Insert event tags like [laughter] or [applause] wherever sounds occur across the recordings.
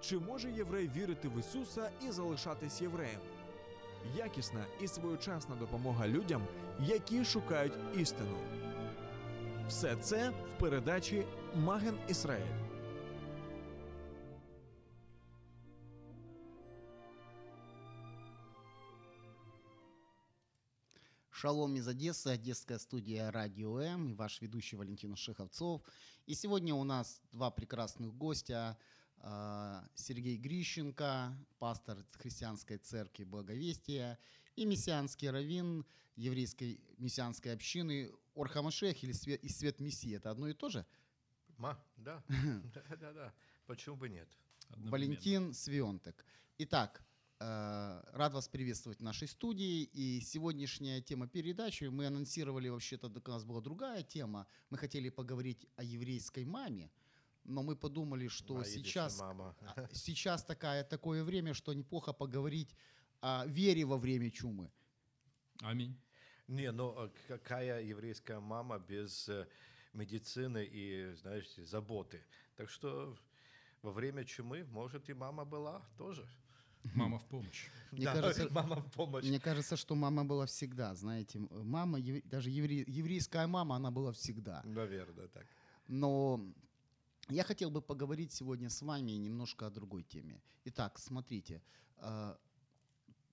Чи може єврей вірити в Ісуса і залишатись євреєм? Якісна і своєчасна допомога людям, які шукають істину. Все це в передачі Маген Ісраїль. Шалом из Одессы, Одесская студия Радио М и ваш ведущий Валентин Шеховцов. И сегодня у нас два прекрасных гостя. Э, Сергей Грищенко, пастор христианской церкви Благовестия, и мессианский раввин еврейской мессианской общины Орхамашех или Свет, и Свет Мессии. Это одно и то же? Ма, да, да, да, да. Почему бы нет? Валентин Свионтек. Итак, э, рад вас приветствовать в нашей студии. И сегодняшняя тема передачи, мы анонсировали, вообще-то у нас была другая тема. Мы хотели поговорить о еврейской маме, но мы подумали, что А, сейчас, мама. а, [laughs] сейчас такая, такое время, что неплохо поговорить о вере во время чумы. Аминь. Не, ну а какая еврейская мама без э, медицины и, знаешь, заботы? Так что во время чумы, может, и мама была тоже. Мама в помощь. [laughs] Мне Да, кажется, [laughs] мама в помощь. Мне кажется, что мама была всегда, знаете, мама, даже евре- еврейская мама, она была всегда. Наверное, так. Но я хотел бы поговорить сегодня с вами немножко о другой теме. Итак, смотрите, э,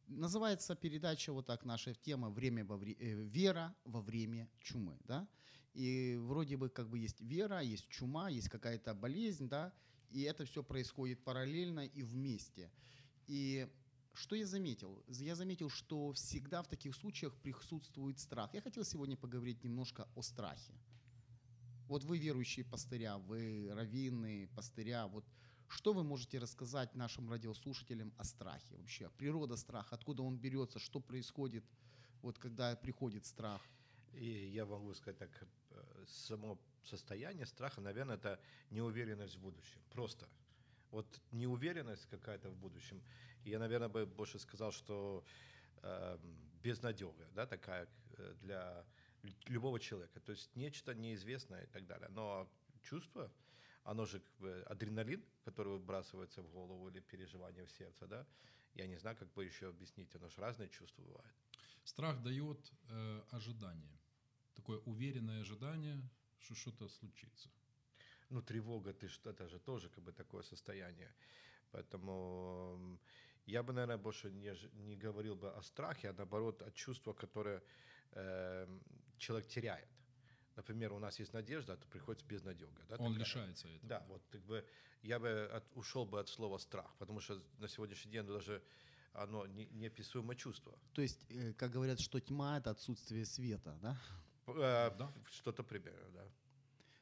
называется передача вот так наша тема «Время во вре- э, «Вера во время чумы». Да? И вроде бы как бы есть вера, есть чума, есть какая-то болезнь, да, и это все происходит параллельно и вместе. И что я заметил? Я заметил, что всегда в таких случаях присутствует страх. Я хотел сегодня поговорить немножко о страхе. Вот вы верующие пастыря, вы раввины, пастыря, вот что вы можете рассказать нашим радиослушателям о страхе вообще? Природа страха, откуда он берется, что происходит, вот когда приходит страх? И я могу сказать так, э, само состояние страха, наверное, это неуверенность в будущем. Просто. Вот неуверенность какая-то в будущем. Я, наверное, бы больше сказал, что э, безнадега, да, такая э, для любого человека. То есть нечто неизвестное и так далее. Но чувство, оно же как бы адреналин, который выбрасывается в голову или переживание в сердце, да. Я не знаю, как бы еще объяснить, оно же разные чувства бывают. Страх дает э, ожидание. Такое уверенное ожидание, что что-то случится. Ну, тревога, ты что, это же тоже как бы такое состояние. Поэтому я бы, наверное, больше не, не говорил бы о страхе, а наоборот о чувства, которое э, человек теряет. Например, у нас есть надежда, а то приходится безнадега. Да, Он такая. лишается этого. Да, вот как бы я бы от- ушел бы от слова страх, потому что на сегодняшний день даже оно не, неописуемое чувство. То есть, э, как говорят, что тьма – это отсутствие света, да? Э, Да. Что-то примерно, да.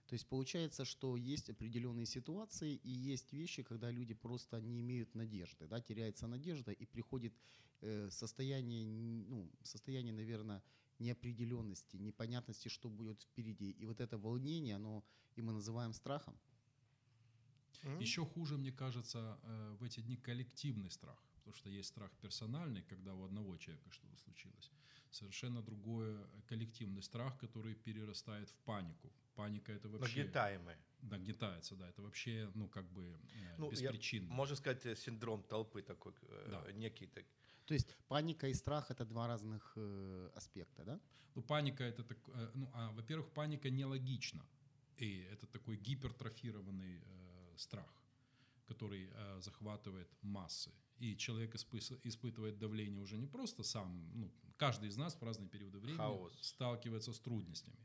То есть получается, что есть определенные ситуации и есть вещи, когда люди просто не имеют надежды, да, теряется надежда и приходит э, состояние, ну, состояние, наверное, неопределенности, непонятности, что будет впереди. И вот это волнение, оно и мы называем страхом. Еще хуже, мне кажется, э, в эти дни коллективный страх. Потому что есть страх персональный, когда у одного человека что-то случилось. Совершенно другой коллективный страх, который перерастает в панику. Паника это вообще... Нагнетаемое. Нагнетается, да. Это вообще, ну, как бы э, Ну, я- беспричинно. можно сказать, э, синдром толпы такой, э, Да. некий так, То есть паника и страх – это два разных э, аспекта, да? Ну, паника это так, э, ну, а, во-первых, паника нелогична. И это такой гипертрофированный э, страх, который э, захватывает массы. И человек испы- испытывает давление уже не просто сам, ну, каждый из нас в разные периоды времени Хаос. сталкивается с трудностями.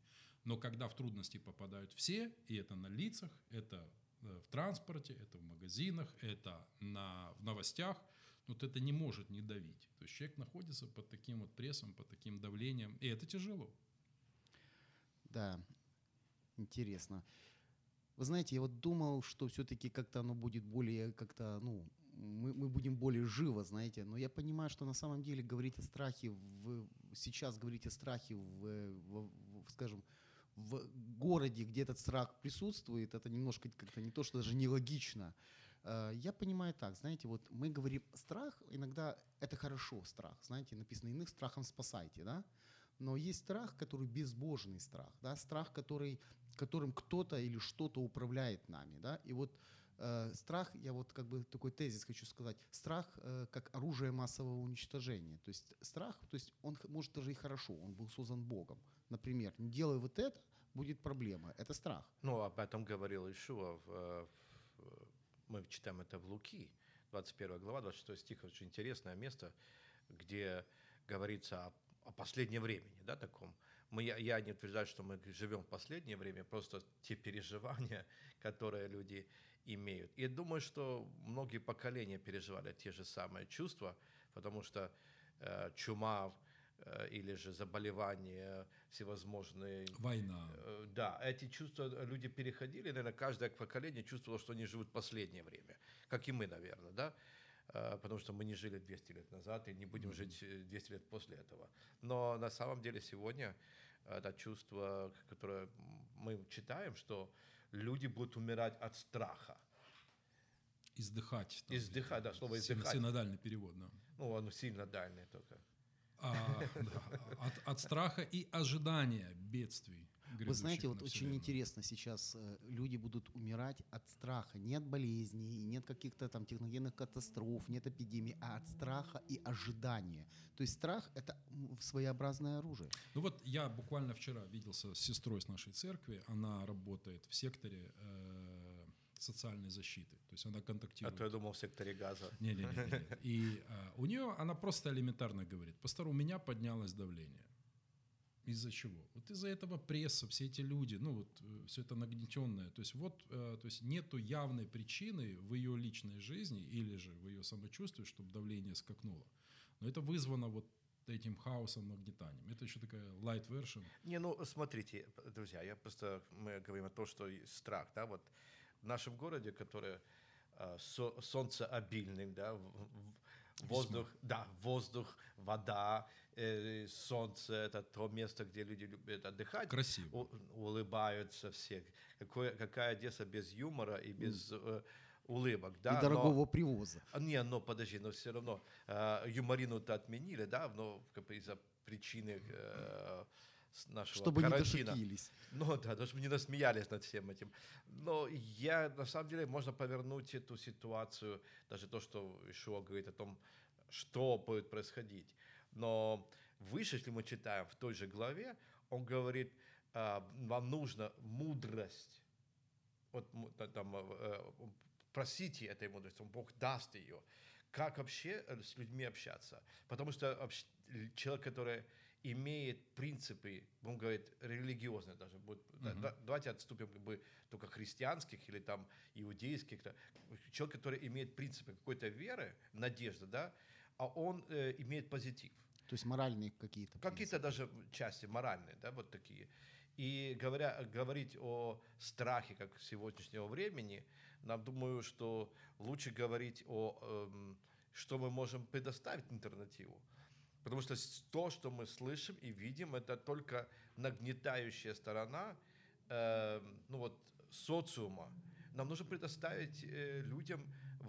Но когда в трудности попадают все, и это на лицах, это э, в транспорте, это в магазинах, это на, в новостях, вот это не может не давить. То есть человек находится под таким вот прессом, под таким давлением, и это тяжело. Да, интересно. Вы знаете, я вот думал, что все-таки как-то оно будет более, как-то, ну, мы, мы будем более живо, знаете, но я понимаю, что на самом деле говорить о страхе, в, сейчас говорить о страхе, в, в, в, скажем, в городе, где этот страх присутствует, это немножко как-то не то, что даже нелогично. Э, Я понимаю так, знаете, вот мы говорим страх, иногда это хорошо, страх, знаете, написано иных страхом спасайте, да? Но есть страх, который безбожный страх, да, страх, который, которым кто-то или что-то управляет нами, да, и вот э, страх, я вот как бы такой тезис хочу сказать, страх э, как оружие массового уничтожения, то есть страх, то есть он может даже и хорошо, он был создан Богом, например, не делай вот это, будет проблема, это страх. Ну, об этом говорил Ишуа. В, э, в- мы читаем это в Луки, 21 глава, 26 стих, очень интересное место, где говорится о, о последнем времени, да, таком. Мы, я, я не утверждаю, что мы живем в последнее время, просто те переживания, [laughs] которые люди имеют. И думаю, что многие поколения переживали те же самые чувства, потому что э, чума э, или же заболевания всевозможные, Война. Э, Да, эти чувства люди переходили, наверное, каждое поколение чувствовало, что они живут последнее время, как и мы, наверное, да, Э, потому что мы не жили 200 лет назад и не будем жить э, 200 лет после этого. Но на самом деле сегодня это чувство, которое мы читаем, что люди будут умирать от страха. Издыхать. там, Издыхать, да, слово издыхать. Синодальный перевод, да. Ну, оно сильно дальнее только. А, да, от, от страха и ожидания бедствий. Вы знаете, вот очень интересно сейчас э, люди будут умирать от страха, не от болезней, нет каких-то там техногенных катастроф, нет эпидемий, а от страха и ожидания. То есть страх это своеобразное оружие. Ну вот я буквально вчера виделся с сестрой с нашей церкви. Она работает в секторе э, социальной защиты. То есть она А контактирует. то я думал в секторе газа. Не-не-не. И а, у нее, она просто элементарно говорит, пастор, у меня поднялось давление. Из-за чего? Вот из-за этого пресса, все эти люди, ну вот все это нагнетенное. То есть вот, э, то есть нету явной причины в ее личной жизни или же в ее самочувствии, чтобы давление скакнуло. Но это вызвано вот этим хаосом, нагнетанием. Это еще такая light version. Не, ну смотрите, друзья, я просто мы говорим о том, что страх, да, вот в нашем городе, который э, со- солнцеобильный, да, в- в- воздух, да, воздух, вода, э, солнце, это то место, где люди любят отдыхать, Красиво. у- улыбаются все. Какое, какая Одесса без юмора и без э, улыбок, да? и но- дорогого привоза. а, Не, но подожди, но все равно э, юморину-то отменили, да, но из-за причины э, с нашего Чтобы не карантина. дошутились. Ну да, даже не насмеялись над всем этим. Но я, на самом деле, можно повернуть эту ситуацию, даже то, что Ишуа говорит о том, что будет происходить. Но выше, если мы читаем в той же главе, он говорит, а, вам нужна мудрость. Вот там, э, просите этой мудрости, Бог даст ее. Как вообще э, с людьми общаться? Потому что человек, который имеет принципы, он говорит, религиозные даже, да, Мгм. да, давайте отступим как бы только христианских или там иудейских, да. человек, который имеет принципы какой-то веры, надежды, да, а он э, имеет позитив. То есть моральные какие-то. Какие-то даже части моральные, да, вот такие. И говоря, говорить о страхе, как сегодняшнего времени, нам думаю, что лучше говорить о, эм, что мы можем предоставить альтернативу. Потому что то, что мы слышим и видим, это только нагнетающая сторона эм, ну вот, социума. Нам нужно предоставить э, людям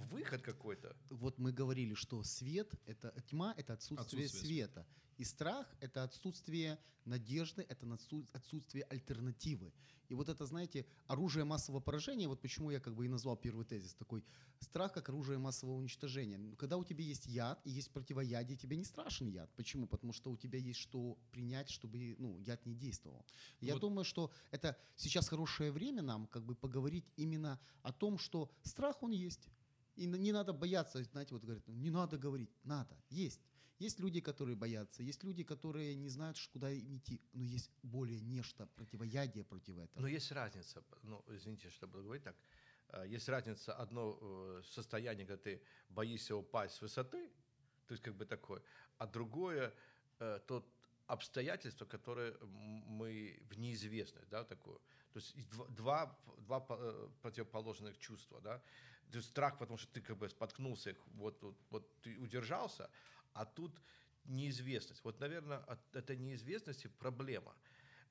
выход какой-то. Вот мы говорили, что свет это тьма это отсутствие, Отсутствие света. И страх это отсутствие надежды, это отсутствие альтернативы. И вот это, знаете, оружие массового поражения, вот почему я как бы и назвал первый тезис такой, страх как оружие массового уничтожения. Ну, Когда у тебя есть яд и есть противоядие, тебе не страшен яд. Почему? Потому что у тебя есть что принять, чтобы ну, яд не действовал. Я Вот- думаю, что это сейчас хорошее время нам как бы поговорить именно о том, что страх он есть. И не надо бояться, знаете, вот говорят, не надо говорить, надо, есть. Есть люди, которые боятся, есть люди, которые не знают, куда им идти, но есть более нечто, противоядие против этого. Но есть разница, ну, извините, что буду говорить так, Э, есть разница, одно э, состояние, когда ты боишься упасть с высоты, то есть как бы такое, а другое, э, то обстоятельство, которое м- мы в неизвестность, да, такое. То есть два, два по- противоположных чувства, да. Есть страх, потому что ты как бы споткнулся, вот, вот, вот ты удержался, а тут неизвестность. Вот, наверное, от этой неизвестности проблема.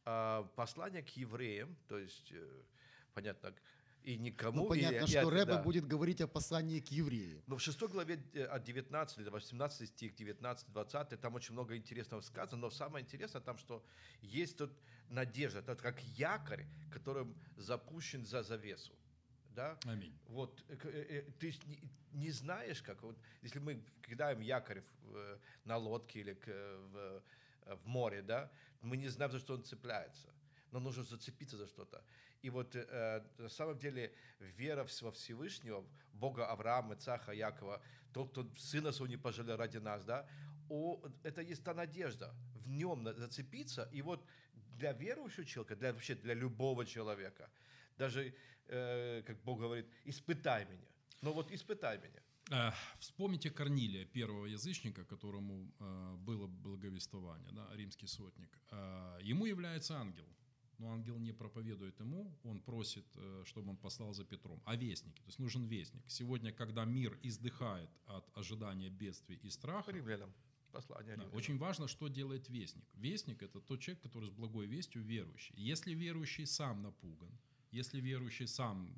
А, послание к евреям, то есть, э, понятно, и никому... Ну, и- понятно, и что от- Рэбе да. будет говорить о послании к евреям. Но в 6 главе э, от 19 до 18 стих, 19-20, там очень много интересного сказано, но самое интересное там, что есть тут надежда, это как якорь, которым запущен за завесу. Да? Аминь. Вот, э, э, э, ты не, знаешь, как, вот, если мы кидаем якорь в, на лодке или в, в море, да, мы не знаем, за что он цепляется, но нужно зацепиться за что-то. И вот э, на самом деле вера во Всевышнего, Бога Авраама, Цаха, Якова, тот, кто сына своего не пожалел ради нас, да, о, это есть та надежда, в нем зацепиться, и вот для верующего человека, для, вообще для любого человека, даже, э, как Бог говорит, испытай меня. Ну вот испытай меня. Э, Вспомните Корнилия, первого язычника, которому э, было благовествование, да, римский сотник. Ему является ангел, но ангел не проповедует ему, он просит, чтобы он послал за Петром. А вестники, то есть нужен вестник. Сегодня, когда мир издыхает от ожидания бедствий и страха, Римлянам. Послание да, очень важно, что делает вестник. Вестник – это тот человек, который с благой вестью верующий. Если верующий сам напуган, если верующий сам,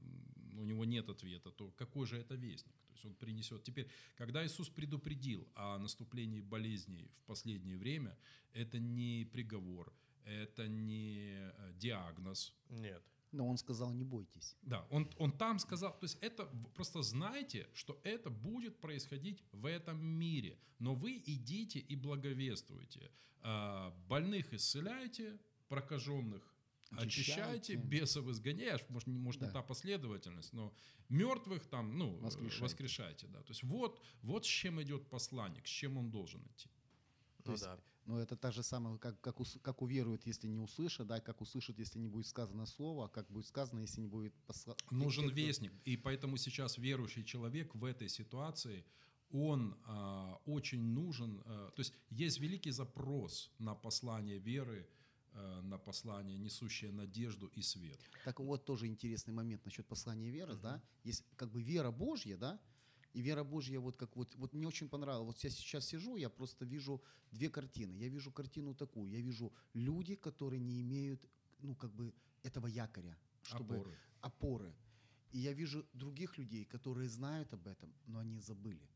у него нет ответа, то какой же это вестник? То есть он принесет. Теперь, когда Иисус предупредил о наступлении болезней в последнее время, это не приговор, это не э, диагноз, Нет. Но он сказал, не бойтесь. да, он, он там сказал, то есть это просто знайте, что это будет происходить в этом мире, но вы идите и благовествуйте. А, Больных исцеляйте, прокаженных очищайте, Очищайте. бесов изгоняешь, может, не, может не Да. та последовательность, но мертвых там, ну, э, Воскрешайте. воскрешайте, да. То есть вот, вот с чем идет посланник, с чем он должен идти. То Ну есть, да. Ну, это та же самая, как, как, ус- как уверуют, если не услышат, да, как услышат, если не будет сказано слово, а как будет сказано, если не будет посла... Нужен те, кто- вестник. И поэтому сейчас верующий человек в этой ситуации, он а, очень нужен. а, то есть есть великий запрос на послание веры, на послание, несущее надежду и свет. Так вот, тоже интересный момент насчет послания веры, да. Есть как бы вера Божья, да, и вера Божья, вот как вот, вот мне очень понравилось. Вот я сейчас сижу, я просто вижу две картины. Я вижу картину такую. Я вижу люди, которые не имеют, ну, как бы этого якоря, чтобы Опоры. опоры. И я вижу других людей, которые знают об этом, но они забыли.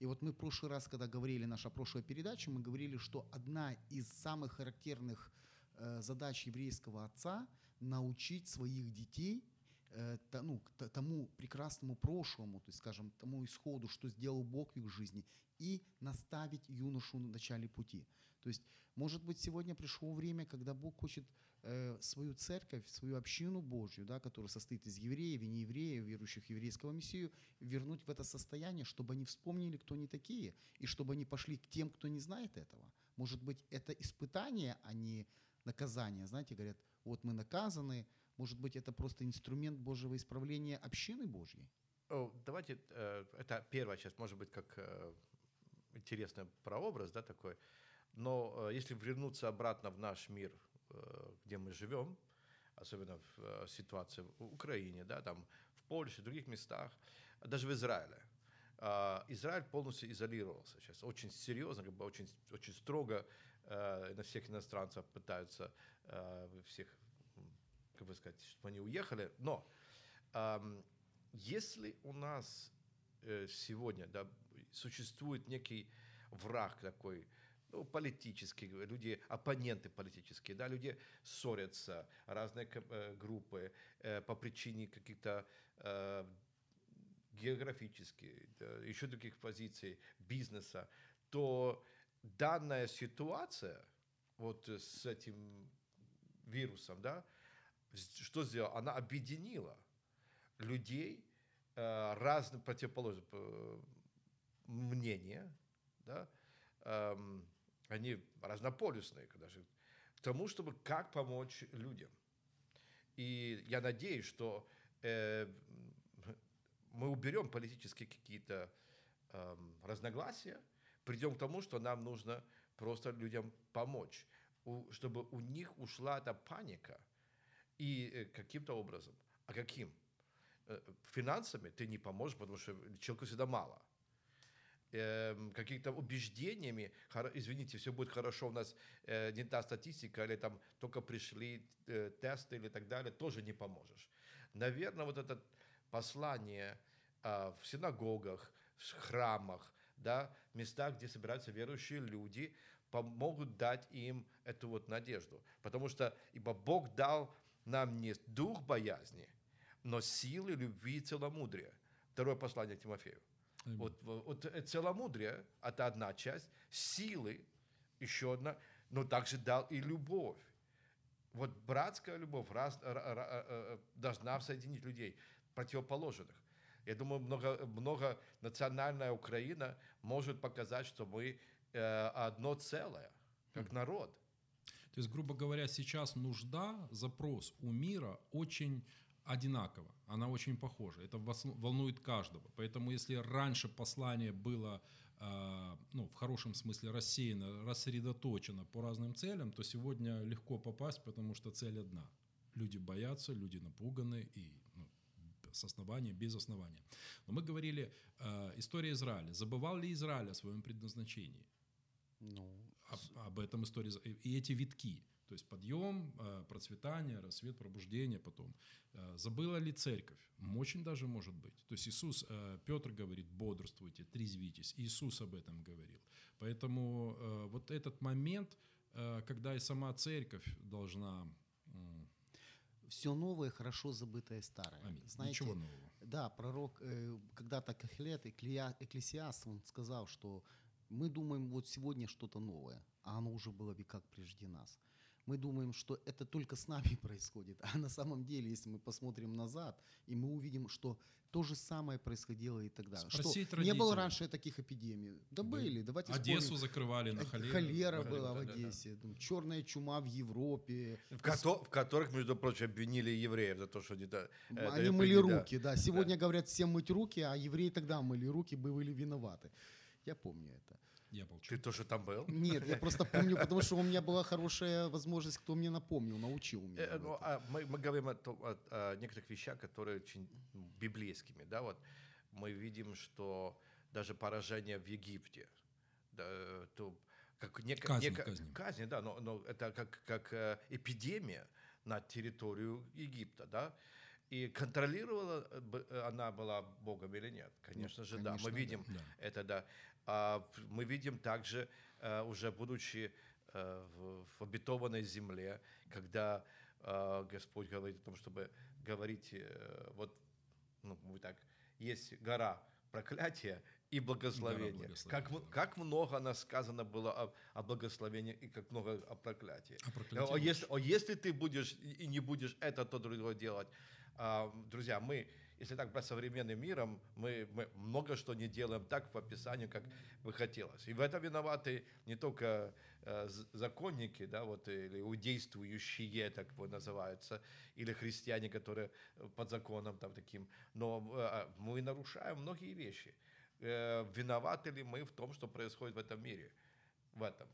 И вот мы в прошлый раз, когда говорили, наша прошлая передача, мы говорили, что одна из самых характерных э, задач еврейского отца – научить своих детей э, ну, к тому прекрасному прошлому, то есть, скажем, тому исходу, что сделал Бог в их жизни, и наставить юношу на начале пути. То есть, может быть, сегодня пришло время, когда Бог хочет э, свою церковь, свою общину Божью, да, которая состоит из евреев и неевреев, верующих в еврейского Мессию, вернуть в это состояние, чтобы они вспомнили, кто они такие, и чтобы они пошли к тем, кто не знает этого. Может быть, это испытание, а не наказание. Знаете, говорят, вот мы наказаны, может быть, это просто инструмент Божьего исправления общины Божьей. О, давайте, э, это первая часть, может быть, как э, интересный прообраз, да, такой. Но э, если вернуться обратно в наш мир, где мы живем, особенно в ситуации в Украине, да, там в Польше, в других местах, даже в Израиле. Израиль полностью изолировался сейчас, очень серьезно, как бы очень, очень строго э, на всех иностранцев пытаются э, всех, как бы сказать, чтобы они уехали. Но ам, если у нас э, сегодня да, существует некий враг такой, ну, политический, люди, оппоненты политические, да, люди ссорятся, разные э, группы э, по причине каких-то э, географических, еще других позиций, бизнеса, то данная ситуация вот э, с этим вирусом, да, что сделала? Она объединила людей э, разных противоположных э, мнения, да, эм, они разнополюсные, даже, к тому, чтобы как помочь людям. И я надеюсь, что э, мы уберем политические какие-то эм, разногласия, придем к тому, что нам нужно просто людям помочь, чтобы у них ушла эта паника, И э, каким-то образом. А каким? Э, Финансами ты не поможешь, потому что человеку всегда мало. Эм, какими-то убеждениями, извините, все будет хорошо, у нас э, не та статистика, или там только пришли э, тесты или так далее, тоже не поможешь. Наверное, вот это послание а, в синагогах, в храмах, да, местах, где собираются верующие люди, помогут дать им эту вот надежду. Потому что, ибо Бог дал нам не дух боязни, но силы, любви и целомудрия. Второе послание к Тимофею. Аминь. Вот, вот, э, целомудрие – это одна часть, силы – еще одна, но также дал и любовь. Вот братская любовь раз, ра- ра- э, должна соединить людей противоположных. Я думаю, много, многонациональная Украина может показать, что мы э, одно целое, как народ. То есть, грубо говоря, сейчас нужда, запрос у мира очень одинакова, она очень похожа. Это волнует каждого. Поэтому если раньше послание было э, ну, в хорошем смысле рассеяно, рассредоточено по разным целям, то сегодня легко попасть, потому что цель одна. Люди боятся, люди напуганы и с основания, без основания. Но мы говорили, э, история Израиля. Забывал ли Израиль о своем предназначении? Ну, об, об этом история. И эти витки, то есть подъем, э, процветание, рассвет, пробуждение потом. Э, Забыла ли церковь? Очень даже может быть. То есть Иисус, э, Петр говорит, бодрствуйте, трезвитесь. Иисус об этом говорил. Поэтому вот этот момент, когда и сама церковь должна... все новое, хорошо забытое старое. аминь, Знаете, ничего нового. Да, пророк э, когда-то Кахлет, Эклия- Экклесиаст, он сказал, что мы думаем вот сегодня что-то новое, а оно уже было веках прежде нас. Мы думаем, что это только с нами [laughs] происходит, а на самом деле, если мы посмотрим назад, и мы увидим, что то же самое происходило и тогда. Спросить что, не было родителей. раньше таких эпидемий? Да Были. были, давайте Одессу вспомним. закрывали на холеру. Холера Да, была да, в да, да. Одессе, черная чума в Европе. В, кото- в которых, между прочим, обвинили евреев за то, что они... да, это Они мыли руки, да. Сегодня говорят всем мыть руки, а евреи тогда мыли руки, были виноваты. Я помню это. Я молчу. Ты тоже там был? Нет, я просто помню, потому что у меня была хорошая возможность, кто мне напомнил, научил меня. Э, ну, а мы, мы говорим о, о- о некоторых вещах, которые очень ну, библейскими. Да? Вот мы видим, что даже поражение в Египте, да, то как нека- Казнь, нека- казнь. казнь, да, но, но это как, как э, эпидемия на территорию Египта, да, и контролировала э, она была Богом или нет? Конечно же, да. конечно, Мы да. видим Да. это, да. А мы видим также, э, уже будучи э, в, обетованной земле, когда э, Господь говорит о том, чтобы говорить, вот, ну, мы так, есть гора проклятия и благословения. благословения, Как, да. как много она сказано было о, о благословении и как много о проклятии. А проклятие А если, а если ты будешь и не будешь это, то другое делать, а, друзья, мы, если так брать современным миром, мы, мы много что не делаем так по описанию, как бы хотелось. И в этом виноваты не только э, законники, да, вот, или удействующие, так вот называются, или христиане, которые э, под законом там таким, но э, мы нарушаем многие вещи. Э, виноваты ли мы в том, что происходит в этом мире? В этом?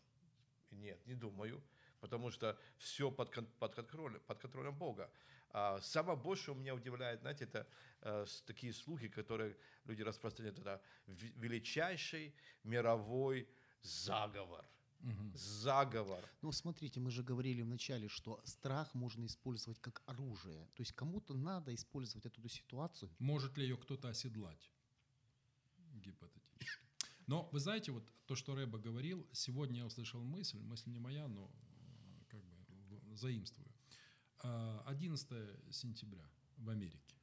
Нет, не думаю, потому что все под, под, контролем, под контролем Бога. А самое большее меня удивляет, знаете, это э, такие слухи, которые люди распространяют, это величайший мировой заговор. Мгм. Заговор. Ну, смотрите, мы же говорили вначале, что страх можно использовать как оружие. То есть кому-то надо использовать эту ситуацию. Может ли ее кто-то оседлать? Гипотетически. Но вы знаете, вот то, что Рэба говорил, сегодня я услышал мысль, мысль не моя, но э, как бы заимствую. А, 11 сентября в Америке.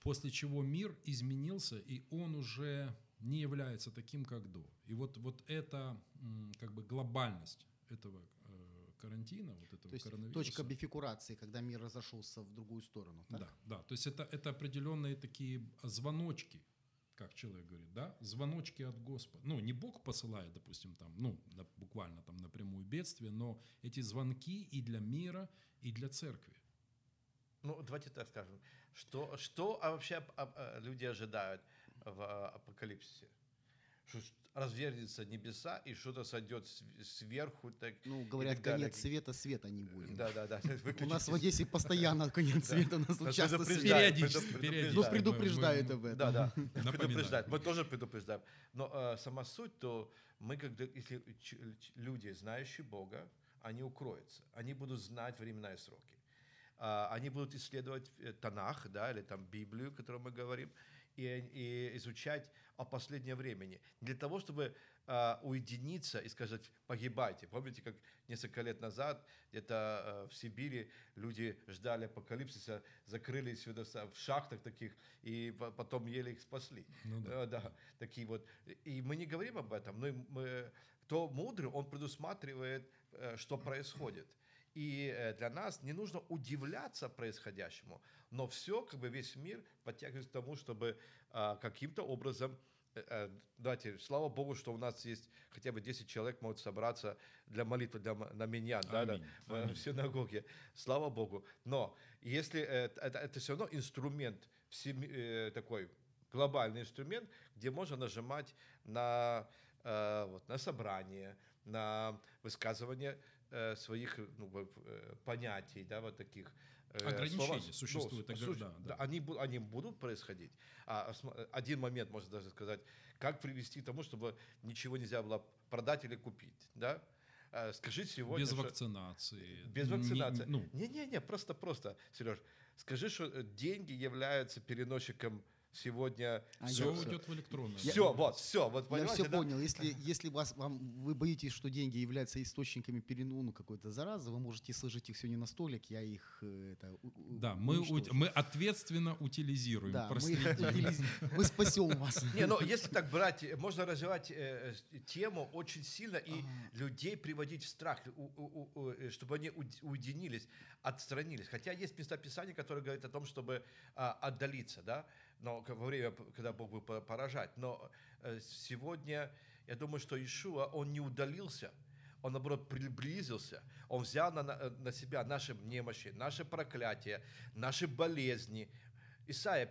После чего мир изменился, и он уже не является таким, как до. И вот, вот эта м, как бы глобальность этого э, карантина, вот этого То есть коронавируса. точка бификурации, когда мир разошелся в другую сторону. Так? Да, да. То есть это, это определенные такие звоночки, как человек говорит, да, звоночки от Господа. Ну, не Бог посылает, допустим, там, ну, на- буквально там напрямую бедствие, но эти звонки и для мира, и для церкви. Ну, давайте так скажем. Что, что вообще а, люди ожидают в а, апокалипсисе? что развернется небеса и что-то сойдет сверху. Так, Ну, говорят, конец света, света не будет. Да, да, да. [laughs] У нас в Одессе постоянно [laughs] конец света, у нас тут часто. Периодически. Ну, предупреждают. об этом. Да, да, [laughs] предупреждают. Мы тоже предупреждаем. Но э, сама суть, то мы, когда, если люди, знающие Бога, они укроются, они будут знать времена и сроки. А, Они будут исследовать э, Танах, да, или там Библию, о которой мы говорим, и, и изучать о последнем времени. Для того, чтобы а, уединиться и сказать «погибайте». Помните, как несколько лет назад где-то э, в Сибири люди ждали апокалипсиса, закрылись в шахтах таких, и по- потом еле их спасли. Ну да. Э, да, такие вот. И мы не говорим об этом, но мы, кто мудрый, он предусматривает, э, что происходит. И э, для нас не нужно удивляться происходящему, но все, как бы весь мир подтягивается к тому, чтобы а, каким-то образом э, э, давайте, слава Богу, что у нас есть хотя бы 10 человек могут собраться для молитвы для, на меня, да, да, в, синагоге. Слава Богу. Но если это, это все равно инструмент, такой глобальный инструмент, где можно нажимать на, э, вот, на собрание, на высказывание э, своих ну, э, понятий, да, вот таких. э, Ограничений слова- существует, ну, слушай, да, да. Они, они будут происходить. А один момент можно даже сказать, как привести к тому, чтобы ничего нельзя было продать или купить, да? Э, Скажи сегодня, Без что- вакцинации. без Не- вакцинации. ну, Не-не-не, просто-просто, Сереж, скажи, что э, деньги являются переносчиком сегодня. А все я- уйдет в электронное. Все, вот, все, вот Я все да? понял. Если, если вас, вам, вы боитесь, что деньги являются источниками перену ну, какой-то заразы, вы можете сложить их сегодня на столик, я их э, это, у- у- Да, мы, ут- мы ответственно утилизируем. да, мы, утилиз- мы спасем вас. [laughs] Не, ну если так брать, э, можно развивать э, э, тему очень сильно и людей приводить в страх, у- у- у- э, чтобы они уединились, отстранились. Хотя есть места Писания, которые говорят о том, чтобы а, отдалиться, да, но во время, когда Бог по- поражать. Но э, сегодня, я думаю, что Иешуа, он не удалился, он, наоборот, приблизился. Он взял на, на, себя наши немощи, наши проклятия, наши болезни. Э,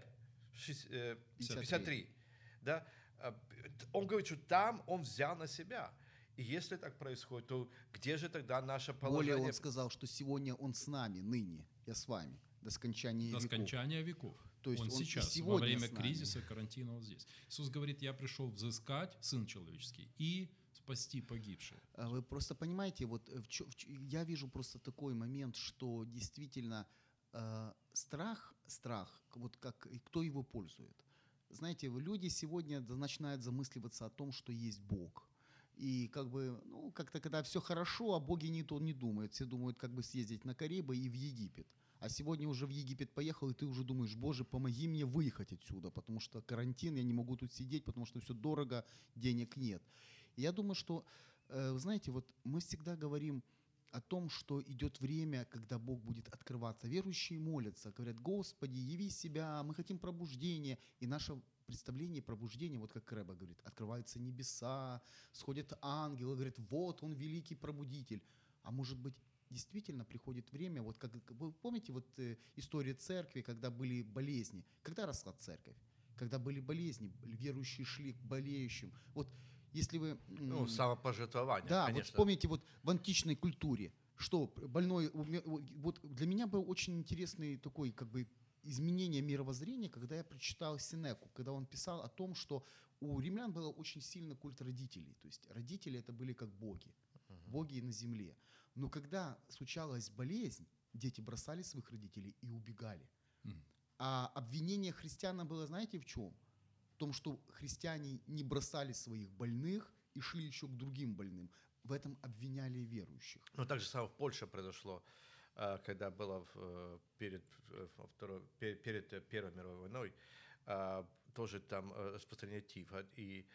53. 53. Да? А, Он говорит, что там он взял на себя. И если так происходит, то где же тогда наше Более положение? он сказал, что сегодня он с нами, ныне, я с вами, до скончания До веков. скончания веков. То есть он, он сейчас, во сегодня время с нами. кризиса, карантина, вот здесь. Иисус говорит, я пришел взыскать, Сын Человеческий, и спасти погибших. А Вы просто понимаете, вот э, в чё- в чё- я вижу просто такой момент, что действительно э, страх, страх, вот как и кто его пользует. Знаете, люди сегодня начинают замысливаться о том, что есть Бог. И как бы, ну, как-то когда все хорошо, о Боге никто не думает. Все думают, как бы съездить на Карибы и в Египет. А сегодня уже в Египет поехал, и ты уже думаешь, боже, помоги мне выехать отсюда, потому что карантин, я не могу тут сидеть, потому что все дорого, денег нет. И я думаю, что, э, знаете, вот мы всегда говорим о том, что идет время, когда Бог будет открываться. Верующие молятся, говорят, Господи, яви себя, мы хотим пробуждения. И наше представление пробуждения, вот как Рэба говорит, открываются небеса, сходят ангелы, говорят, вот он великий пробудитель. А может быть, действительно приходит время, вот как вы помните вот э, историю церкви, когда были болезни, когда росла церковь, когда были болезни, верующие шли к болеющим. Вот если вы Ну, самопожертвование, да, вот конечно. вспомните вот в античной культуре, что больной, вот для меня был очень интересный такой как бы изменение мировоззрения, когда я прочитал Синеку, когда он писал о том, что у римлян был очень сильный культ родителей, то есть родители это были как боги, боги на земле. Но когда случалась болезнь, дети бросали своих родителей и убегали. Мгм. А обвинение христианам было, знаете, в чем? В том, что христиане не бросали своих больных и шли еще к другим больным. В этом обвиняли верующих. Ну, так же самое в Польше произошло, э, когда было э, перед, э, второй, пе- перед Первой мировой войной, э, тоже там э, распространение тифа и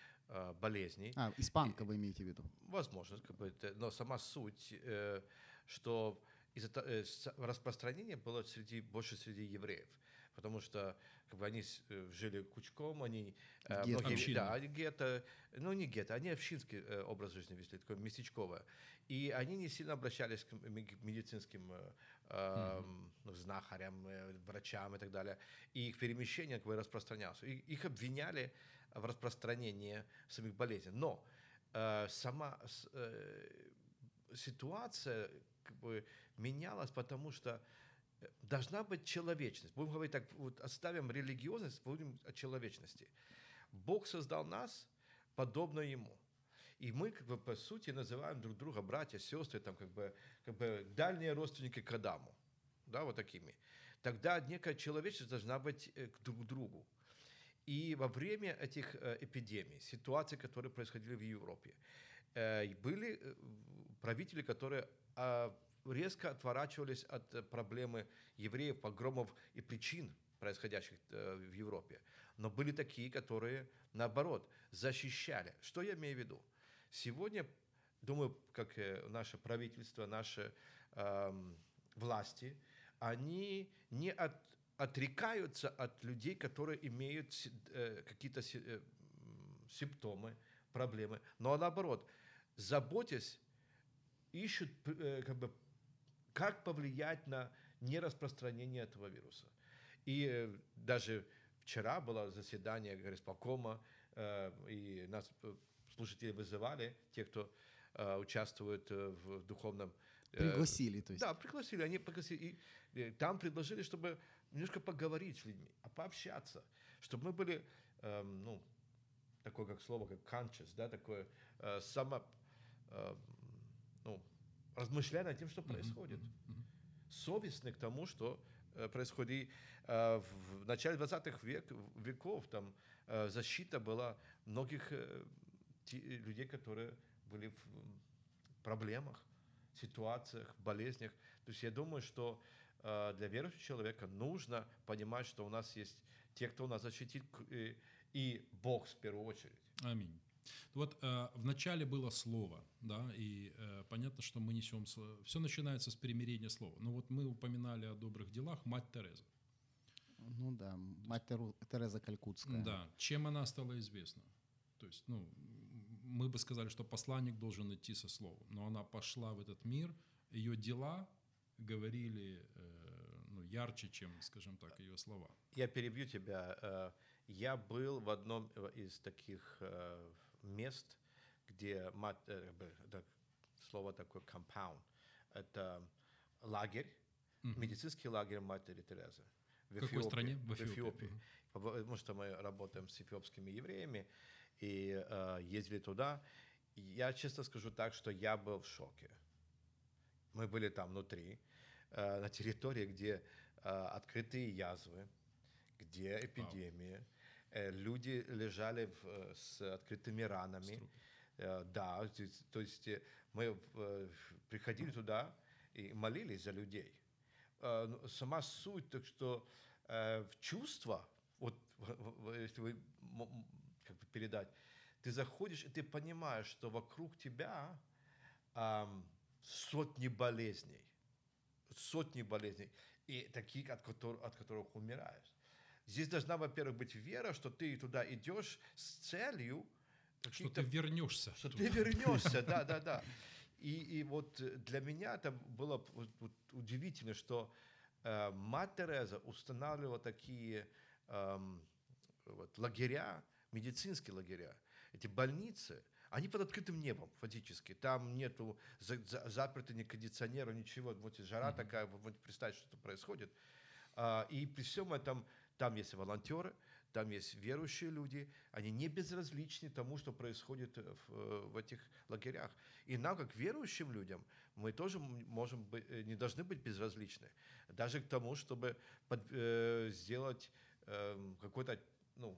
болезней. А, испанка вы имеете в виду? Возможно, как бы но сама суть, э, что из-за э, распространение было среди, больше среди евреев. Потому что как бы они э, жили кучком, они э, Гетто. многие- да, они гетто, ну не гетто, они общинский э, образ жизни вели, такой местечковый. И они не сильно обращались к медицинским э, ну, знахарям, врачам и так далее. И их перемещение как бы распространялось. И их обвиняли в распространении самих болезней. Но э, сама э, ситуация как бы менялась, потому что должна быть человечность. Будем говорить так, вот оставим религиозность, будем о человечности. Бог создал нас подобно Ему. И мы, как бы, по сути, называем друг друга братья, сестры, там, как бы, как бы дальние родственники к Адаму. Да, вот такими. Тогда некая человечность должна быть э, к друг другу. И во время этих э, эпидемий, ситуаций, которые происходили в Европе, э, были правители, которые а, резко отворачивались от э, проблемы евреев, погромов и причин происходящих э, в Европе. Но были такие, которые, наоборот, защищали. Что я имею в виду? Сегодня, думаю, как э, наше правительство, наши эм, власти, они не от, отрекаются от людей, которые имеют э, какие-то э, симптомы, проблемы, но наоборот, заботясь, ищут э, как бы как повлиять на нераспространение этого вируса. И э, даже вчера было заседание горисполкома, э, и нас э, слушатели вызывали, те, кто участвует в духовном... Пригласили, то есть. да, пригласили. Они пригласили. И там предложили, чтобы немножко поговорить с людьми, а пообщаться, чтобы мы были, эм, ну, такое как слово, как conscious, да, такое само, размышляя над тем, что происходит. Совестны к тому, что э, происходит. Э, в начале 20-х век, веков там э, защита была многих людей, которые были в проблемах, ситуациях, болезнях. То есть я думаю, что для верующего человека нужно понимать, что у нас есть те, кто нас защитит, и Бог в первую очередь. Аминь. Вот э, в начале было слово, да, и э, понятно, что мы несем... Все начинается с примирения слова. Но вот мы упоминали о добрых делах мать Тереза. Ну да, мать Теру- Тереза Калькутская. Да. Чем она стала известна? То есть, ну, мы бы сказали, что посланник должен идти со словом. Но она пошла в этот мир, ее дела говорили э, ну, ярче, чем, скажем так, ее слова. Я перебью тебя. Э, Я был в одном э, из таких э, мест, где мать, э, это слово такое compound. Это лагерь, медицинский лагерь матери Терезы. В какой стране? В В Эфиопии. Эфиопии. Потому что мы работаем с эфиопскими евреями и э, ездили туда. Я честно скажу так, что я был в шоке. Мы были там внутри, э, на территории, где э, открытые язвы, где эпидемия, э, люди лежали в, э, с открытыми ранами. Струпе. Э, Да, то есть, э, мы э, приходили туда и молились за людей. Э, ну, Сама суть, так что э, в чувства, вот если вы как бы передать, ты заходишь и ты понимаешь, что вокруг тебя сотни болезней, сотни болезней, и таких, от которых, от которых умираешь. Здесь должна, во-первых, быть вера, что ты туда идешь с целью Что ты вернешься. что туда. ты вернешься, да, да, да. И, и вот э, для меня это было вот- удивительно, что э, мать Тереза устанавливала такие эм, вот, лагеря, медицинские лагеря, эти больницы, они под открытым небом фактически. Там нету за, за- заперты ни кондиционеров, ничего. Вот жара такая, вот, представьте, что происходит. А, И при всем этом там есть волонтеры, там есть верующие люди, они не безразличны тому, что происходит в, э, в этих лагерях. И нам, как верующим людям, мы тоже можем быть, э, не должны быть безразличны. Даже к тому, чтобы под- э, сделать эм, какой-то, ну,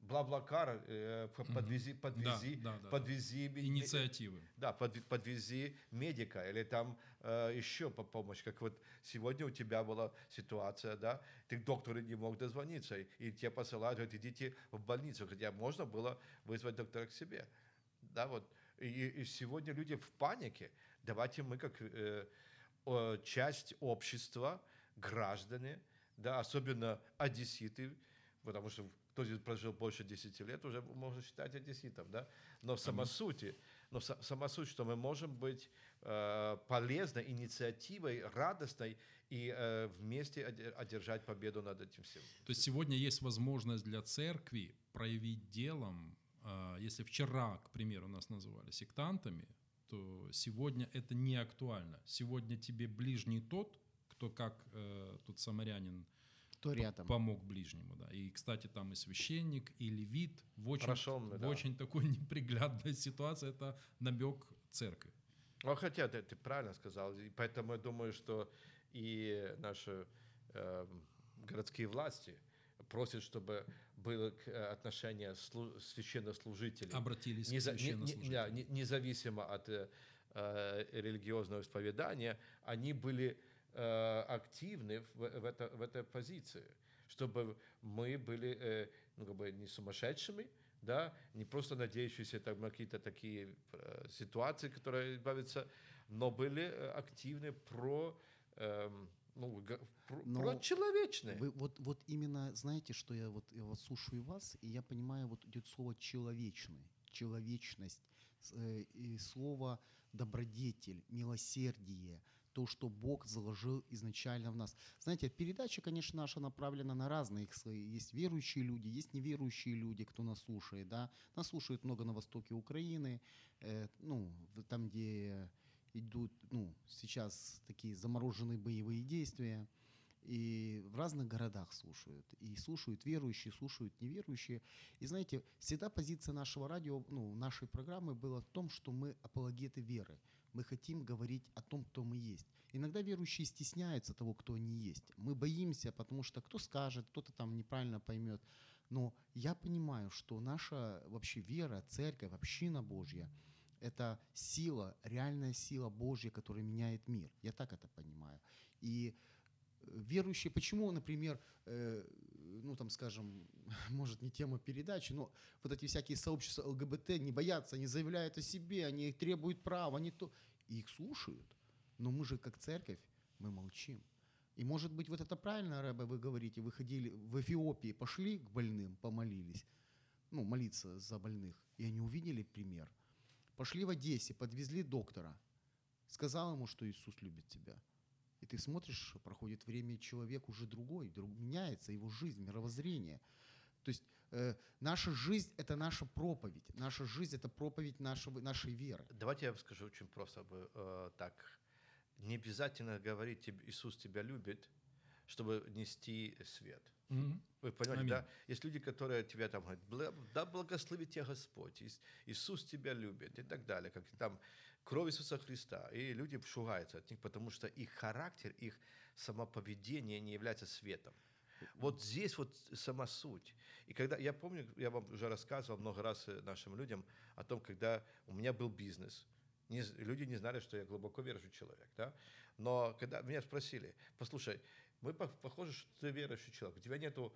бла-блакар, э, подвези, подвези, да, да, да. подвези ме- Инициативы. да, подв- подвези медика или там э, еще по помощь. Как вот сегодня у тебя была ситуация, да, ты к доктору не мог дозвониться, и, и тебя посылают, говорят, идите в больницу, хотя можно было вызвать доктора к себе. Да, вот. И, и сегодня люди в панике. Давайте мы как э, о, часть общества, граждане, да, особенно одесситы, потому что кто здесь прожил больше 10 лет, уже можно считать одесситом, да, но сама суть, но са- сама суть, что мы можем быть э, полезной инициативой, радостной и э, вместе оде- одержать победу над этим всем. То есть сегодня есть возможность для церкви проявить делом, а, если вчера, к примеру, нас называли сектантами, то сегодня это не актуально. Сегодня тебе ближний тот, кто как э, тут самарянин Кто рядом? помог ближнему, да. И, кстати, там и священник, и левит в очень, Прошел, в да. очень такой [laughs] неприглядной ситуации. Это набег церкви. Ну, хотя ты, ты правильно сказал, и поэтому я думаю, что и наши эм, городские власти просят, чтобы было э, отношение слу- священнослужителей. Обратились к Неза- не- не- священнослужителям. не- независимо от э, э, религиозного исповедания, они были э, активны в, в, это- в этой позиции, чтобы мы были э, ну, как бы не сумасшедшими, да, не просто надеющиеся там, на какие-то такие э, ситуации, которые избавятся, но были э, активны про, эм, ну, про, Но про человечное. Вы вот, вот именно знаете, что я вот, я вот слушаю вас, и я понимаю, вот идет слово человечный, человечность, э, и слово добродетель, милосердие, то, что Бог заложил изначально в нас. Знаете, передача, конечно, наша направлена на разные их слои. Есть верующие люди, есть неверующие люди, кто нас слушает, да. Нас слушают много на востоке Украины, э, ну, там, где идут, ну, сейчас такие замороженные боевые действия, и в разных городах слушают. И слушают верующие, слушают неверующие. И знаете, всегда позиция нашего радио, ну, нашей программы была в том, что мы апологеты веры. Мы хотим говорить о том, кто мы есть. Иногда верующие стесняются того, кто они есть. Мы боимся, потому что кто скажет, кто-то там неправильно поймет. Но я понимаю, что наша вообще вера, церковь, община Божья – это сила, реальная сила Божья, которая меняет мир. Я так это понимаю. И э, верующие, почему, например, э, ну там, скажем, [laughs] может не тема передачи, но вот эти всякие сообщества ЛГБТ не боятся, они заявляют о себе, они требуют прав, они то, и их слушают. Но мы же как церковь, мы молчим. И может быть вот это правильно, Рэбе, вы говорите, вы ходили в Эфиопии, пошли к больным, помолились, ну, молиться за больных, и они увидели пример. Пошли в Одессе, подвезли доктора, сказал ему, что Иисус любит тебя. И ты смотришь, проходит время, человек уже другой, друг, меняется его жизнь, мировоззрение. То есть наша жизнь – это наша проповедь. Наша жизнь – это проповедь нашего, нашей веры. Давайте я скажу очень просто бы, э, так. Не обязательно говорить, «Теб- Иисус тебя любит, чтобы нести свет. Мгм. Вы понимаете, Аминь. да? Есть люди, которые тебе там говорят, «Бла- да благословит тебя Господь, Ис- Иисус тебя любит и так далее, как там кровь Иисуса Христа. И люди шугаются от них, потому что их характер, их самоповедение не является светом. Вот здесь вот сама суть. И когда, я помню, я вам уже рассказывал много раз э, нашим людям о том, когда у меня был бизнес. Не люди не знали, что я глубоко верующий человек, да? Но когда меня спросили, послушай, мы пох- похожи, что ты верующий человек. У тебя нету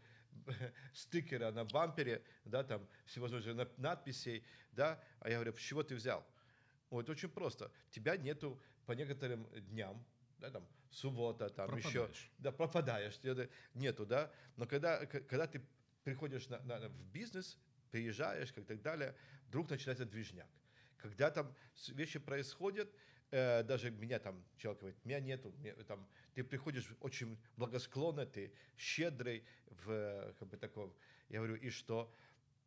[laughs] стикера на бампере, да, там всевозможных надписей, да, а я говорю, с чего ты взял? Вот очень просто. Тебя нету по некоторым дням, да, там, суббота, там еще, Пропадаешь. да, пропадаешь, нету, да, но когда, когда ты приходишь на, на- в бизнес, приезжаешь, как так далее, вдруг начинается движняк. Когда там вещи происходят, э, даже меня там человек говорит, меня нету, мне там, ты приходишь очень благосклонно, ты щедрый, в, э, как бы таком, я говорю, и что?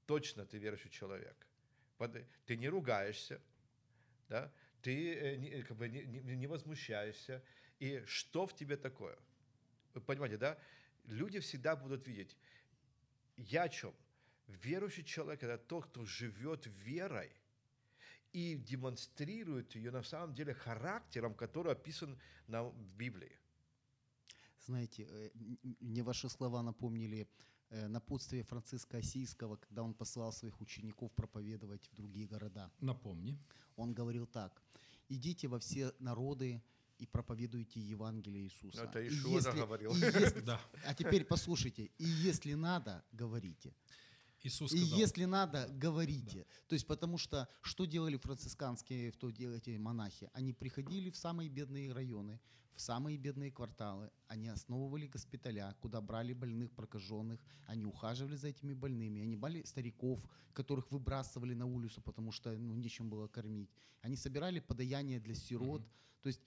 Точно ты верующий человек. Под- Ты не ругаешься, да? ты э, э, как бы не- не возмущаешься. И что в тебе такое? Вы понимаете, да? Люди всегда будут видеть. Я о чем? Верующий человек – это тот, кто живет верой и демонстрирует ее на самом деле характером, который описан нам в Библии. Знаете, э, мне ваши слова напомнили э, напутствие Франциска Осийского, когда он послал своих учеников проповедовать в другие города. Напомни. Он говорил так. «Идите во все народы и проповедуйте Евангелие Иисуса». Это И Ишуа если- говорил. и если- [laughs] Да. А теперь послушайте. «И если надо, говорите». Иисус И сказал, если надо, говорите. То есть потому что что делали францисканские в то дело эти монахи? Они приходили в самые бедные районы, в самые бедные кварталы. Они основывали госпиталя, куда брали больных, прокаженных. Они ухаживали за этими больными. Они брали стариков, которых выбрасывали на улицу, потому что ну, нечем было кормить. Они собирали подаяние для сирот. Мгм. То есть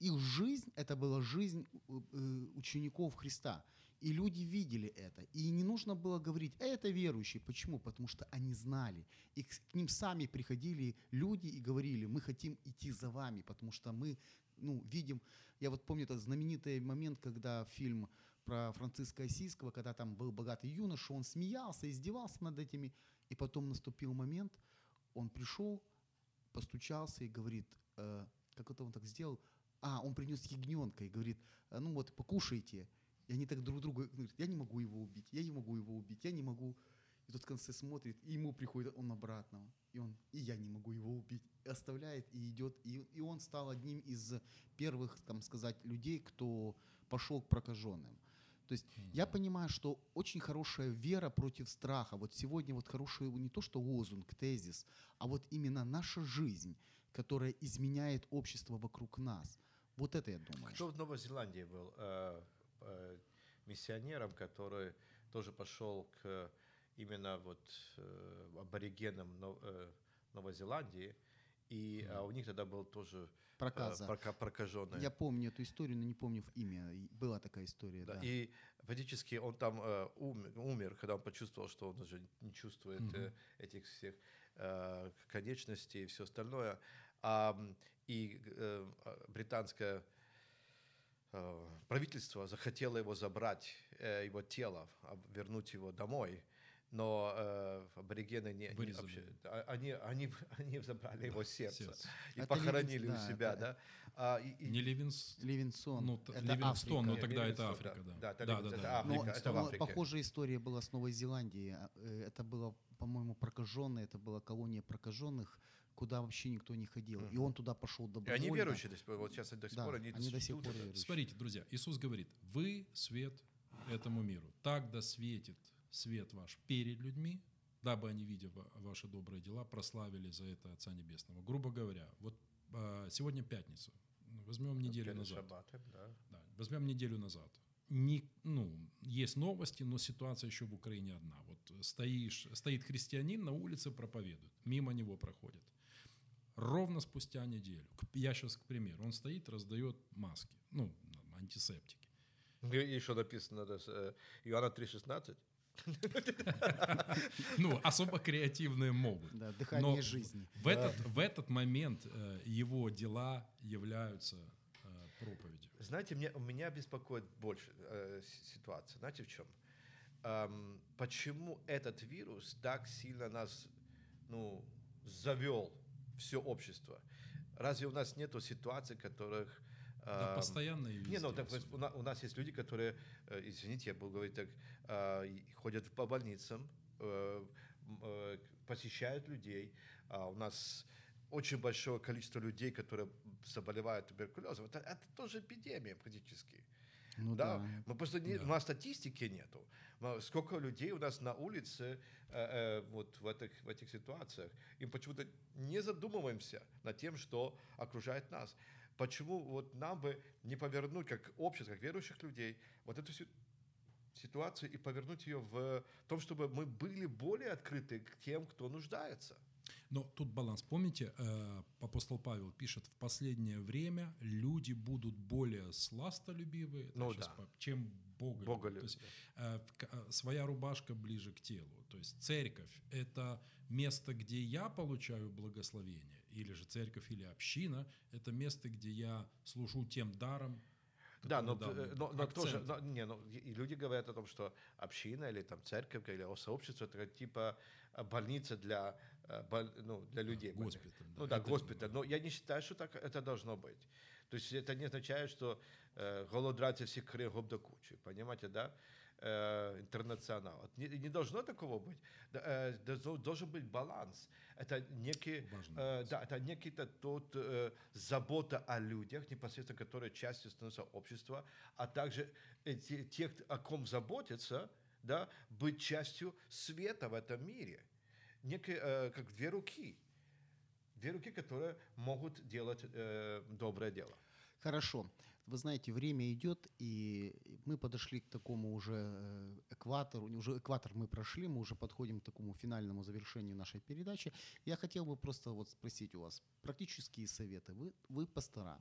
их жизнь, это была жизнь э, э, учеников Христа. И люди видели это. И не нужно было говорить, «Э, это верующие. Почему? Потому что они знали. И к, ним сами приходили люди и говорили, мы хотим идти за вами, потому что мы ну, видим... Я вот помню этот знаменитый момент, когда фильм про Франциска Осийского, когда там был богатый юноша, он смеялся, издевался над этими. И потом наступил момент, он пришел, постучался и говорит, э, как это он так сделал? А, он принес ягненка и говорит, «А, ну вот, покушайте. И они так друг другу говорят, я не могу его убить, я не могу его убить, я не могу. И тот в конце смотрит, и ему приходит он обратно. И он, и я не могу его убить. И оставляет и идет. И, и он стал одним из первых, там сказать, людей, кто пошел к прокаженным. То есть я понимаю, что очень хорошая вера против страха. Вот сегодня вот хороший не то что лозунг, тезис, а вот именно наша жизнь, которая изменяет общество вокруг нас. Вот это я думаю. Кто в Новой Зеландии был э, э, миссионером, который тоже пошел к именно вот э, аборигенам Но- э, Новой Зеландии, и а у них тогда был тоже э, Проказа. прока- прокаженный. Я помню эту историю, но не помню имя. Была такая история, да. Да, И фактически он там э, ум- умер, когда он почувствовал, что он уже не чувствует Мгм. э, этих всех э, конечностей и все остальное. А, и э, а, британское э, правительство захотело его забрать, э, его тело, а, вернуть его домой. Но э, аборигены не, не вообще, а- они, они, они забрали его сердце, сердце. и Это похоронили Ливинс- у да, себя, это- да. А, и- и- Не Ливинс... Ливинсон. Ну, это Ливингстон, но Африка. тогда это Ливингстон, Африка, да. да. Да, это Да, Ливингстон, да, это да. Африка. Но, это в Африке. похожая история была с Новой Зеландией. Э, Это было, по-моему, прокаженные, это была колония прокаженных, куда вообще никто не ходил. И он туда пошел И добровольно. они верующие до сих пор. Вот сейчас до сих Да, пор они, они до сих пор верующие. Смотрите, друзья, Иисус говорит, вы свет этому миру. Так да светит свет ваш перед людьми, дабы они, видя ва- ваши добрые дела, прославили за это Отца Небесного. Грубо говоря, вот а, сегодня пятница. Возьмем неделю Перед назад. шаббатом, да. Да, возьмем неделю назад. Не, ну, есть новости, но ситуация еще в Украине одна. Вот стоишь, стоит христианин на улице, проповедует, мимо него проходит. Ровно спустя неделю, я сейчас к примеру, он стоит, раздает маски, ну, антисептики. И еще написано, да, с, э, Иоанна 3,16. Ну, особо креативные могут. Да, дыхание Но жизни. В этот, в этот момент э, его дела являются э, проповедью. Знаете, мне, меня беспокоит больше э, ситуация. Знаете в чем? Эм, почему этот вирус так сильно нас ну, завел все общество? Разве у нас нету ситуаций, которых... Да, эм, постоянно и везде. Не, ну так у, на- у нас есть люди, которые, э, извините, я буду говорить так, э, ходят по больницам, э, э, посещают людей. А у нас очень большое количество людей, которые заболевают туберкулезом. Это, это тоже эпидемия практически. Ну да, да. мы просто не, Да. у нас статистики нету. Сколько людей у нас на улице э, э, вот в этих, в этих ситуациях. И почему-то не задумываемся над тем, что окружает нас. Почему вот нам бы не повернуть, как общество, как верующих людей, вот эту си- ситуацию и повернуть ее в том, чтобы мы были более открыты к тем, кто нуждается. Но тут баланс. Помните, э, апостол Павел пишет, в последнее время люди будут более сластолюбивые, Ну да. чем Бога. Боголюбие, То есть э, э, своя рубашка ближе к телу. То есть церковь – это место, где я получаю благословение, или же церковь или община – это место, где я служу тем даром, Да, но, э, но, но тоже, но, не, ну, и люди говорят о том, что община или там церковь или сообщество это типа больница для, ну, для людей. госпиталь, да. Ну да, Это, госпиталь. э, Но я не считаю, что так это должно быть. То есть это не означает, что э, голодраться всех крегов до кучи. Понимаете, да? Э, интернационал. Не, не должно такого быть. Да, э, должен быть баланс. Это некий, э, да, это некий то- тот э, забота о людях, непосредственно которые частью становятся общества, а также эти, тех, о ком заботятся, да, быть частью света в этом мире. Некие, э, как две руки. Две руки, которые могут делать э, доброе дело. Хорошо. Вы знаете, время идет, и мы подошли к такому уже э, экватору. Уже экватор мы прошли, мы уже подходим к такому финальному завершению нашей передачи. Я хотел бы просто вот спросить у вас практические советы. Вы, вы пастора,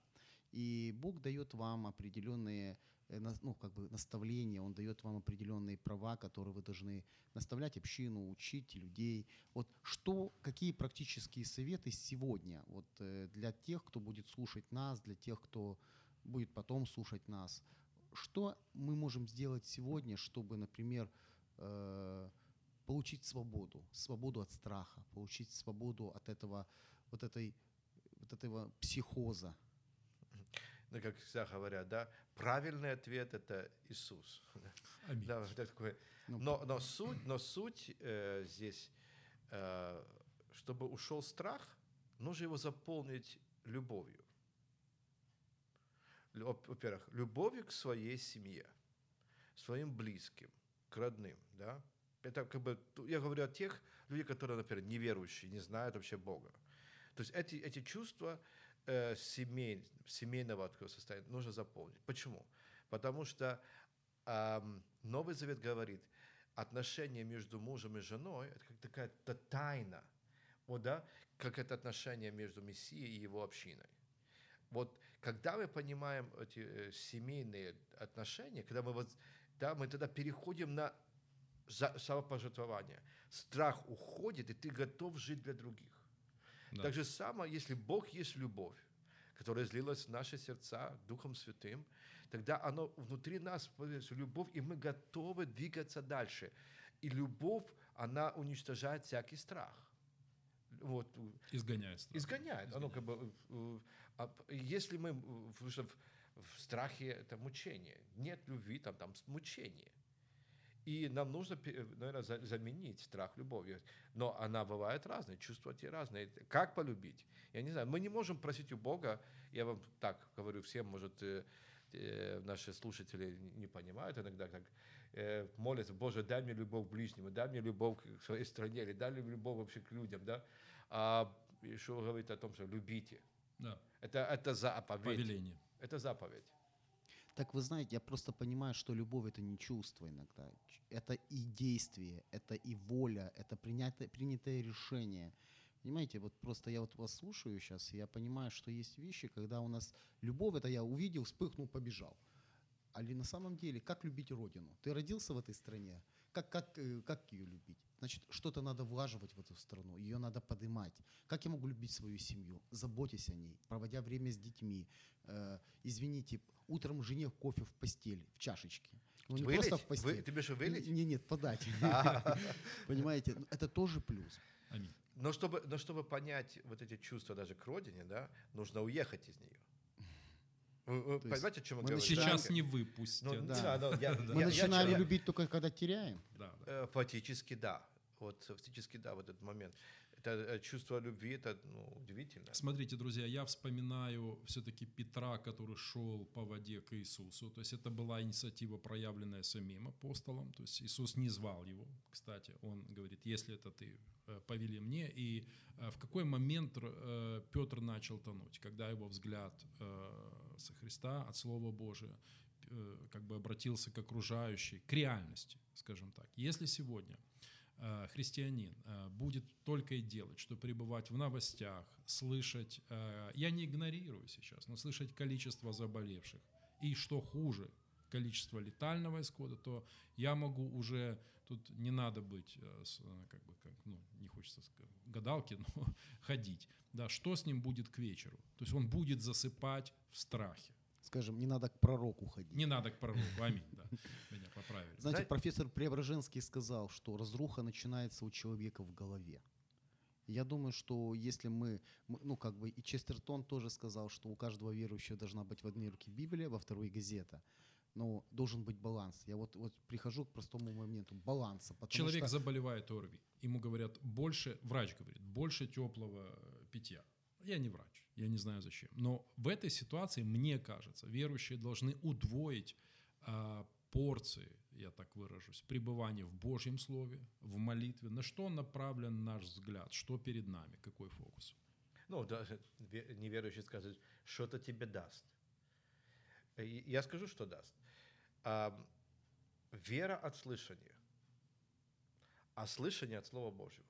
и Бог дает вам определенные ну, как бы наставления, Он дает вам определенные права, которые вы должны наставлять общину, учить людей. Вот что, какие практические советы сегодня вот, э, для тех, кто будет слушать нас, для тех, кто будет потом слушать нас? Что мы можем сделать сегодня, чтобы, например, э, получить свободу, свободу от страха, получить свободу от этого, вот этой, вот этого психоза? Ну, как всегда говорят, да, правильный ответ – это Иисус. Аминь. Да, вот такое. Ну, Но, но суть, но суть э, здесь, э, чтобы ушел страх, нужно его заполнить любовью. Лю- во- Во-первых, любовью к своей семье, своим близким, к родным, да. Это как бы, я говорю о тех людях, которые, например, неверующие, не знают вообще Бога. То есть эти, эти чувства э, семей, семейного состояния нужно заполнить. Почему? Потому что ам, Новый Завет говорит, отношения между мужем и женой – это как такая-то тайна, вот, да, как это отношение между Мессией и его общиной. Вот когда мы понимаем эти э, семейные отношения, когда мы, вот, да, мы тогда переходим на самопожертвование. Страх уходит, и ты готов жить для других. Да. Так же самое, если Бог есть любовь, которая излилась в наши сердца Духом Святым, тогда оно внутри нас появляется любовь, и мы готовы двигаться дальше. И любовь, она уничтожает всякий страх. Вот, Изгоняет страх. изгоняет. Оно как бы, э, а п- если мы э, в, в страхе это мучение, нет любви, там, там мучение. И нам нужно, наверное, заменить страх любовью. Но она бывает разная, чувства те разные. Как полюбить? Я не знаю. Мы не можем просить у Бога, я вам так говорю всем, может, э, э, наши слушатели не понимают иногда, как э, молятся, Боже, дай мне любовь к ближнему, дай мне любовь к своей стране, или дай мне любовь вообще к людям, да? А Ишуа говорит о том, что любите. Да. Это, это заповедь. Повеление. Это заповедь. Так вы знаете, я просто понимаю, что любовь это не чувство иногда. Это и действие, это и воля, это принятое, принятое решение. Понимаете, вот просто я вот вас слушаю сейчас, и я понимаю, что есть вещи, когда у нас любовь, это я увидел, вспыхнул, побежал. А ли на самом деле, как любить Родину? Ты родился в этой стране, как, как, э, как ее любить? Значит, что-то надо влаживать в эту страну, ее надо поднимать. Как я могу любить свою семью? Заботьтесь о ней, проводя время с детьми. Э, извините, утром жене кофе в постель, в чашечке. Ну, не Вылить? просто в постель. Вы- ты в виду вылить? Не, нет, подать. [laughs] А. [laughs] Понимаете, ну, это тоже плюс. Аминь. Но чтобы, но чтобы понять вот эти чувства даже к родине, да, нужно уехать из нее. Вы, понимаете, о чем я мы говорю? Сейчас Да. не выпустят. Ну, Да. да, но [laughs] я- Мы я- начинаем я- любить только когда теряем. Да, да. Э, Фактически да. Вот фактически да, вот этот момент. Это э, чувство любви, это ну, удивительно. Смотрите, друзья, я вспоминаю все-таки Петра, который шел по воде к Иисусу. То есть это была инициатива, проявленная самим апостолом. То есть Иисус не звал его, кстати. Он говорит, если это ты, э, повели мне. И э, в какой момент Петр начал тонуть? Когда его взгляд со Христа от Слова Божия как бы обратился к окружающей, к реальности, скажем так. Если сегодня христианин э, будет только и делать, что пребывать в новостях, слышать, э, я не игнорирую сейчас, но слышать количество заболевших и что хуже, количество летального исхода, то я могу уже тут не надо быть э, э, как бы как ну не хочется сказать, гадалки, [laughs] но ходить. Да, что с ним будет к вечеру? То есть он будет засыпать в страхе. Скажем, не надо к пророку ходить. Не надо к пророку, аминь, да, меня поправили. Знаете, профессор Преображенский сказал, что разруха начинается у человека в голове. Я думаю, что если мы, ну как бы и Честертон тоже сказал, что у каждого верующего должна быть в одной руке Библия, во второй газета. Но должен быть баланс. Я вот, вот прихожу к простому моменту баланса. Человек что, заболевает ОРВИ. Ему говорят, больше, врач говорит, больше теплого питья. Я не врач, я не знаю зачем. Но в этой ситуации, мне кажется, верующие должны удвоить а, порции я так выражусь, пребывание в Божьем Слове, в молитве. На что направлен наш взгляд? Что перед нами? Какой фокус? Ну, да, [laughs] ве- неверующий скажет, что-то тебе даст. Я скажу, что даст. А, вера от слышания, а слышание от Слова Божьего.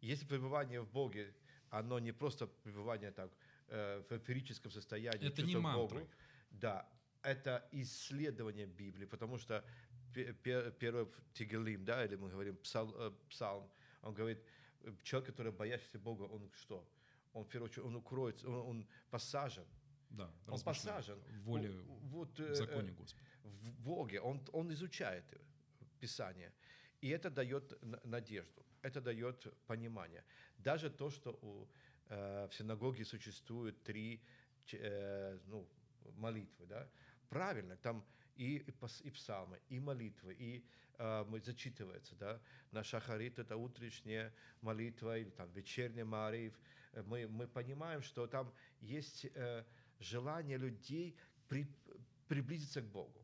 Если пребывание в Боге, оно не просто пребывание так, э, в эфирическом состоянии, Это не мантры. Богу, да, это исследование Библии, потому что пе- пе- первый в Тигелим, да, или мы говорим псал- э, псалм, он говорит, э, человек, который боящийся Бога, он что? Он, в первую очередь, он укроется, он, он посажен. Да, Он посажен в воле, в- вот, в э, законе э, Господа. в Боге, он, он изучает Писание. И это дает надежду, это дает понимание. Даже то, что у, э, в синагоге существует три э, ну, молитвы, да, правильно, там и, и, псалмы, и молитвы, и э, мы- зачитывается, да, на шахарит это утренняя молитва, или там вечерняя молитва. Э, Мы, мы понимаем, что там есть э, желание людей при- приблизиться к Богу.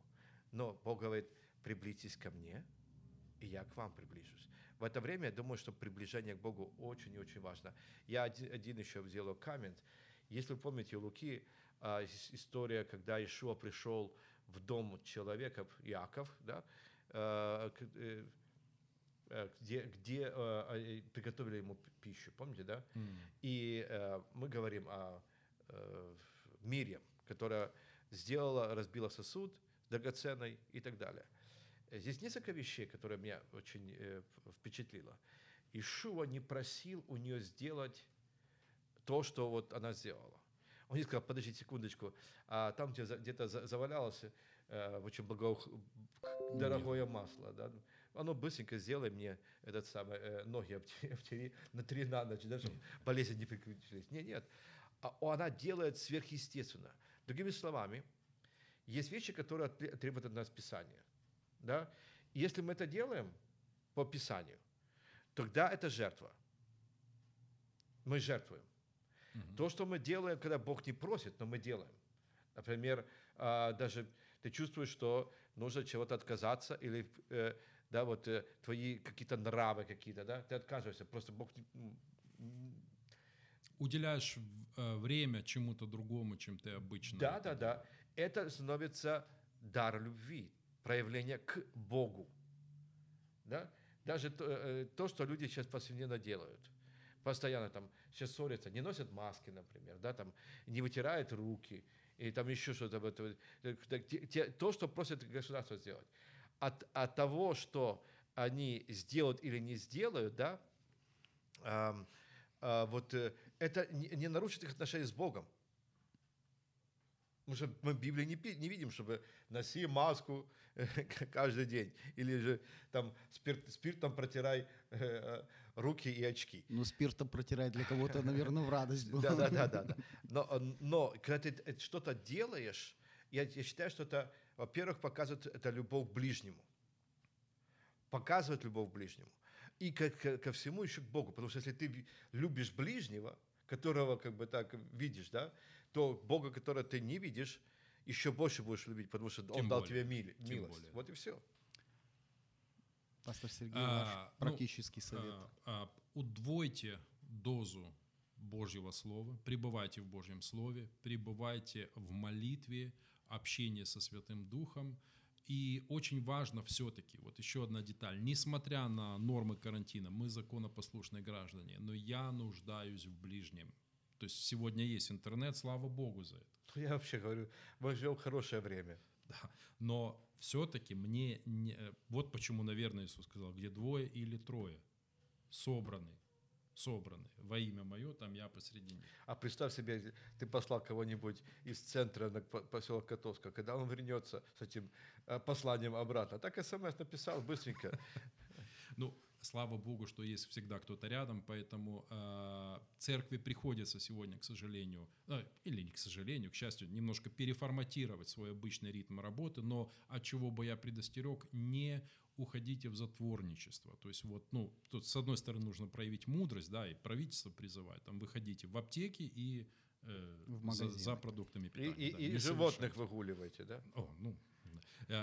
Но Бог говорит, приблизьтесь ко мне, и я к вам приближусь. В это время я думаю, что приближение к Богу очень и очень важно. Я один, один еще сделаю коммент. Если вы помните Луки, а, ис- история, когда Ишуа пришел в дом человека, Яков, да, к- э, э, где, где приготовили ему пищу, помните, да? М. И э, мы говорим о э, Мирьям, которая сделала, разбила сосуд драгоценный и так далее. Здесь несколько вещей, которые меня очень э, впечатлило. Ишуа не просил у нее сделать то, что вот она сделала. Он не сказал, подожди секундочку, а там где где-то за- завалялось э, очень благо- дорогое масло, да, оно быстренько сделай мне этот самый, э, ноги обтери [laughs] на три на ночь, да, чтобы болезни не приключились. Нет, нет. А она делает сверхъестественно. Другими словами, есть вещи, которые требуют от нас Писания. Да? И если мы это делаем по Писанию, тогда это жертва. Мы жертвуем. Мгм. То, что мы делаем, когда Бог не просит, но мы делаем. Например, а, даже ты чувствуешь, что нужно чего-то отказаться, или э, да, вот э, твои какие-то нравы какие-то, да, ты отказываешься, просто Бог Уделяешь э, время чему-то другому, чем ты обычно. Да, да, да. Это становится дар любви, проявление к Богу. Да? Даже то, э, то, что люди сейчас повседневно делают. Постоянно там сейчас ссорятся, не носят маски, например, да, там, не вытирают руки, и там еще что-то. вот, э, То, что просит государство сделать. От, от того, что они сделают или не сделают, да, ам, а, вот э, это не, не нарушит их отношения с Богом. Потому что мы в Библии не, не видим, чтобы носи маску [laughs] каждый день. Или же там спирт, спиртом протирай э, руки и очки. Ну, спиртом протирать для кого-то, наверное, в радость было. Да, да, да, да. [laughs] Но, э, но когда ты э, что-то делаешь, я, я считаю, что это, во-первых, показывает это любовь к ближнему. Показывает любовь к ближнему. И ко, ко- ко всему еще к Богу. Потому что если ты любишь ближнего, которого как бы так видишь, да, то Бога, которого ты не видишь, еще больше будешь любить, потому что Он Тем дал более. тебе мили- Тем милость. более. Вот и все. Пастор Сергей, А, ваш ну, практический совет. А, а, удвойте дозу Божьего Слова, пребывайте в Божьем Слове, пребывайте в молитве, общении со Святым Духом. И очень важно все-таки, вот еще одна деталь, несмотря на нормы карантина, мы законопослушные граждане, но я нуждаюсь в ближнем. То есть сегодня есть интернет, слава Богу за это. Я вообще говорю, мы живем в хорошее время. Да. Но все-таки мне... Не... э, Вот почему, наверное, Иисус сказал, где двое или трое собраны, собраны во имя мое, там я посредине. А представь себе, ты послал кого-нибудь из центра на по- поселок Котовска, когда он вернется с этим э, посланием обратно. Так смс написал быстренько. Ну, слава Богу, что есть всегда кто-то рядом, поэтому э, церкви приходится сегодня, к сожалению, э, или не к сожалению, к счастью, немножко переформатировать свой обычный ритм работы, но от чего бы я предостерег, не уходите в затворничество. То есть вот, ну, тут с одной стороны нужно проявить мудрость, да, и правительство призывает, там, выходите в аптеки и э, В за, за продуктами И, питания. и- да, и не животных выгуливаете, да? О, ну,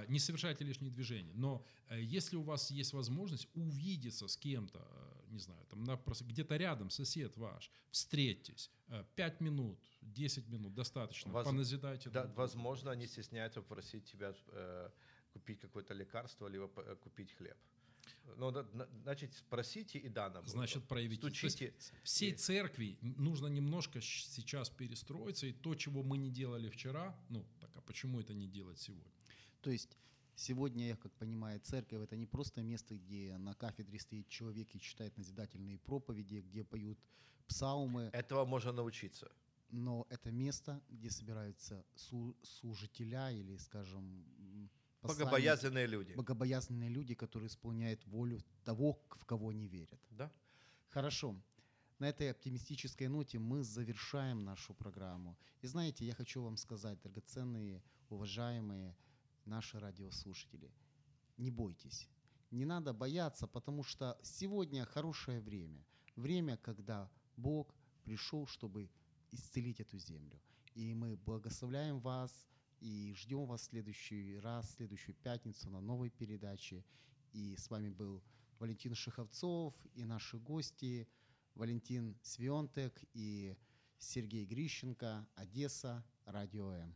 Не совершайте лишние движения. Но э, если у вас есть возможность увидеться с кем-то, э, не знаю, там где-то рядом, сосед ваш, встретьтесь, 5 минут, 10 минут, достаточно, Воз- поназидайте. Да, возможно, они стесняются попросить тебя э, купить какое-то лекарство, либо э, купить хлеб. Ну, значит, спросите и да нам. Значит, проявить. То есть Стучите. всей церкви нужно немножко сейчас перестроиться, и то, чего мы не делали вчера, ну, так а почему это не делать сегодня? То есть сегодня, я как понимаю, церковь это не просто место, где на кафедре стоит человек и читает назидательные проповеди, где поют псалмы, Этого можно научиться. но это место, где собираются служителя или, скажем, м, посланники, Богобоязненные люди. богобоязненные люди, которые исполняют волю того, в кого они верят. Да? Хорошо. На этой оптимистической ноте мы завершаем нашу программу. И знаете, я хочу вам сказать, драгоценные, уважаемые наши радиослушатели, не бойтесь. Не надо бояться, потому что сегодня хорошее время. Время, когда Бог пришел, чтобы исцелить эту землю. И мы благословляем вас и ждем вас в следующий раз, в следующую пятницу на новой передаче. И с вами был Валентин Шиховцов и наши гости Валентин Свионтек и Сергей Грищенко, Одесса, Радио М.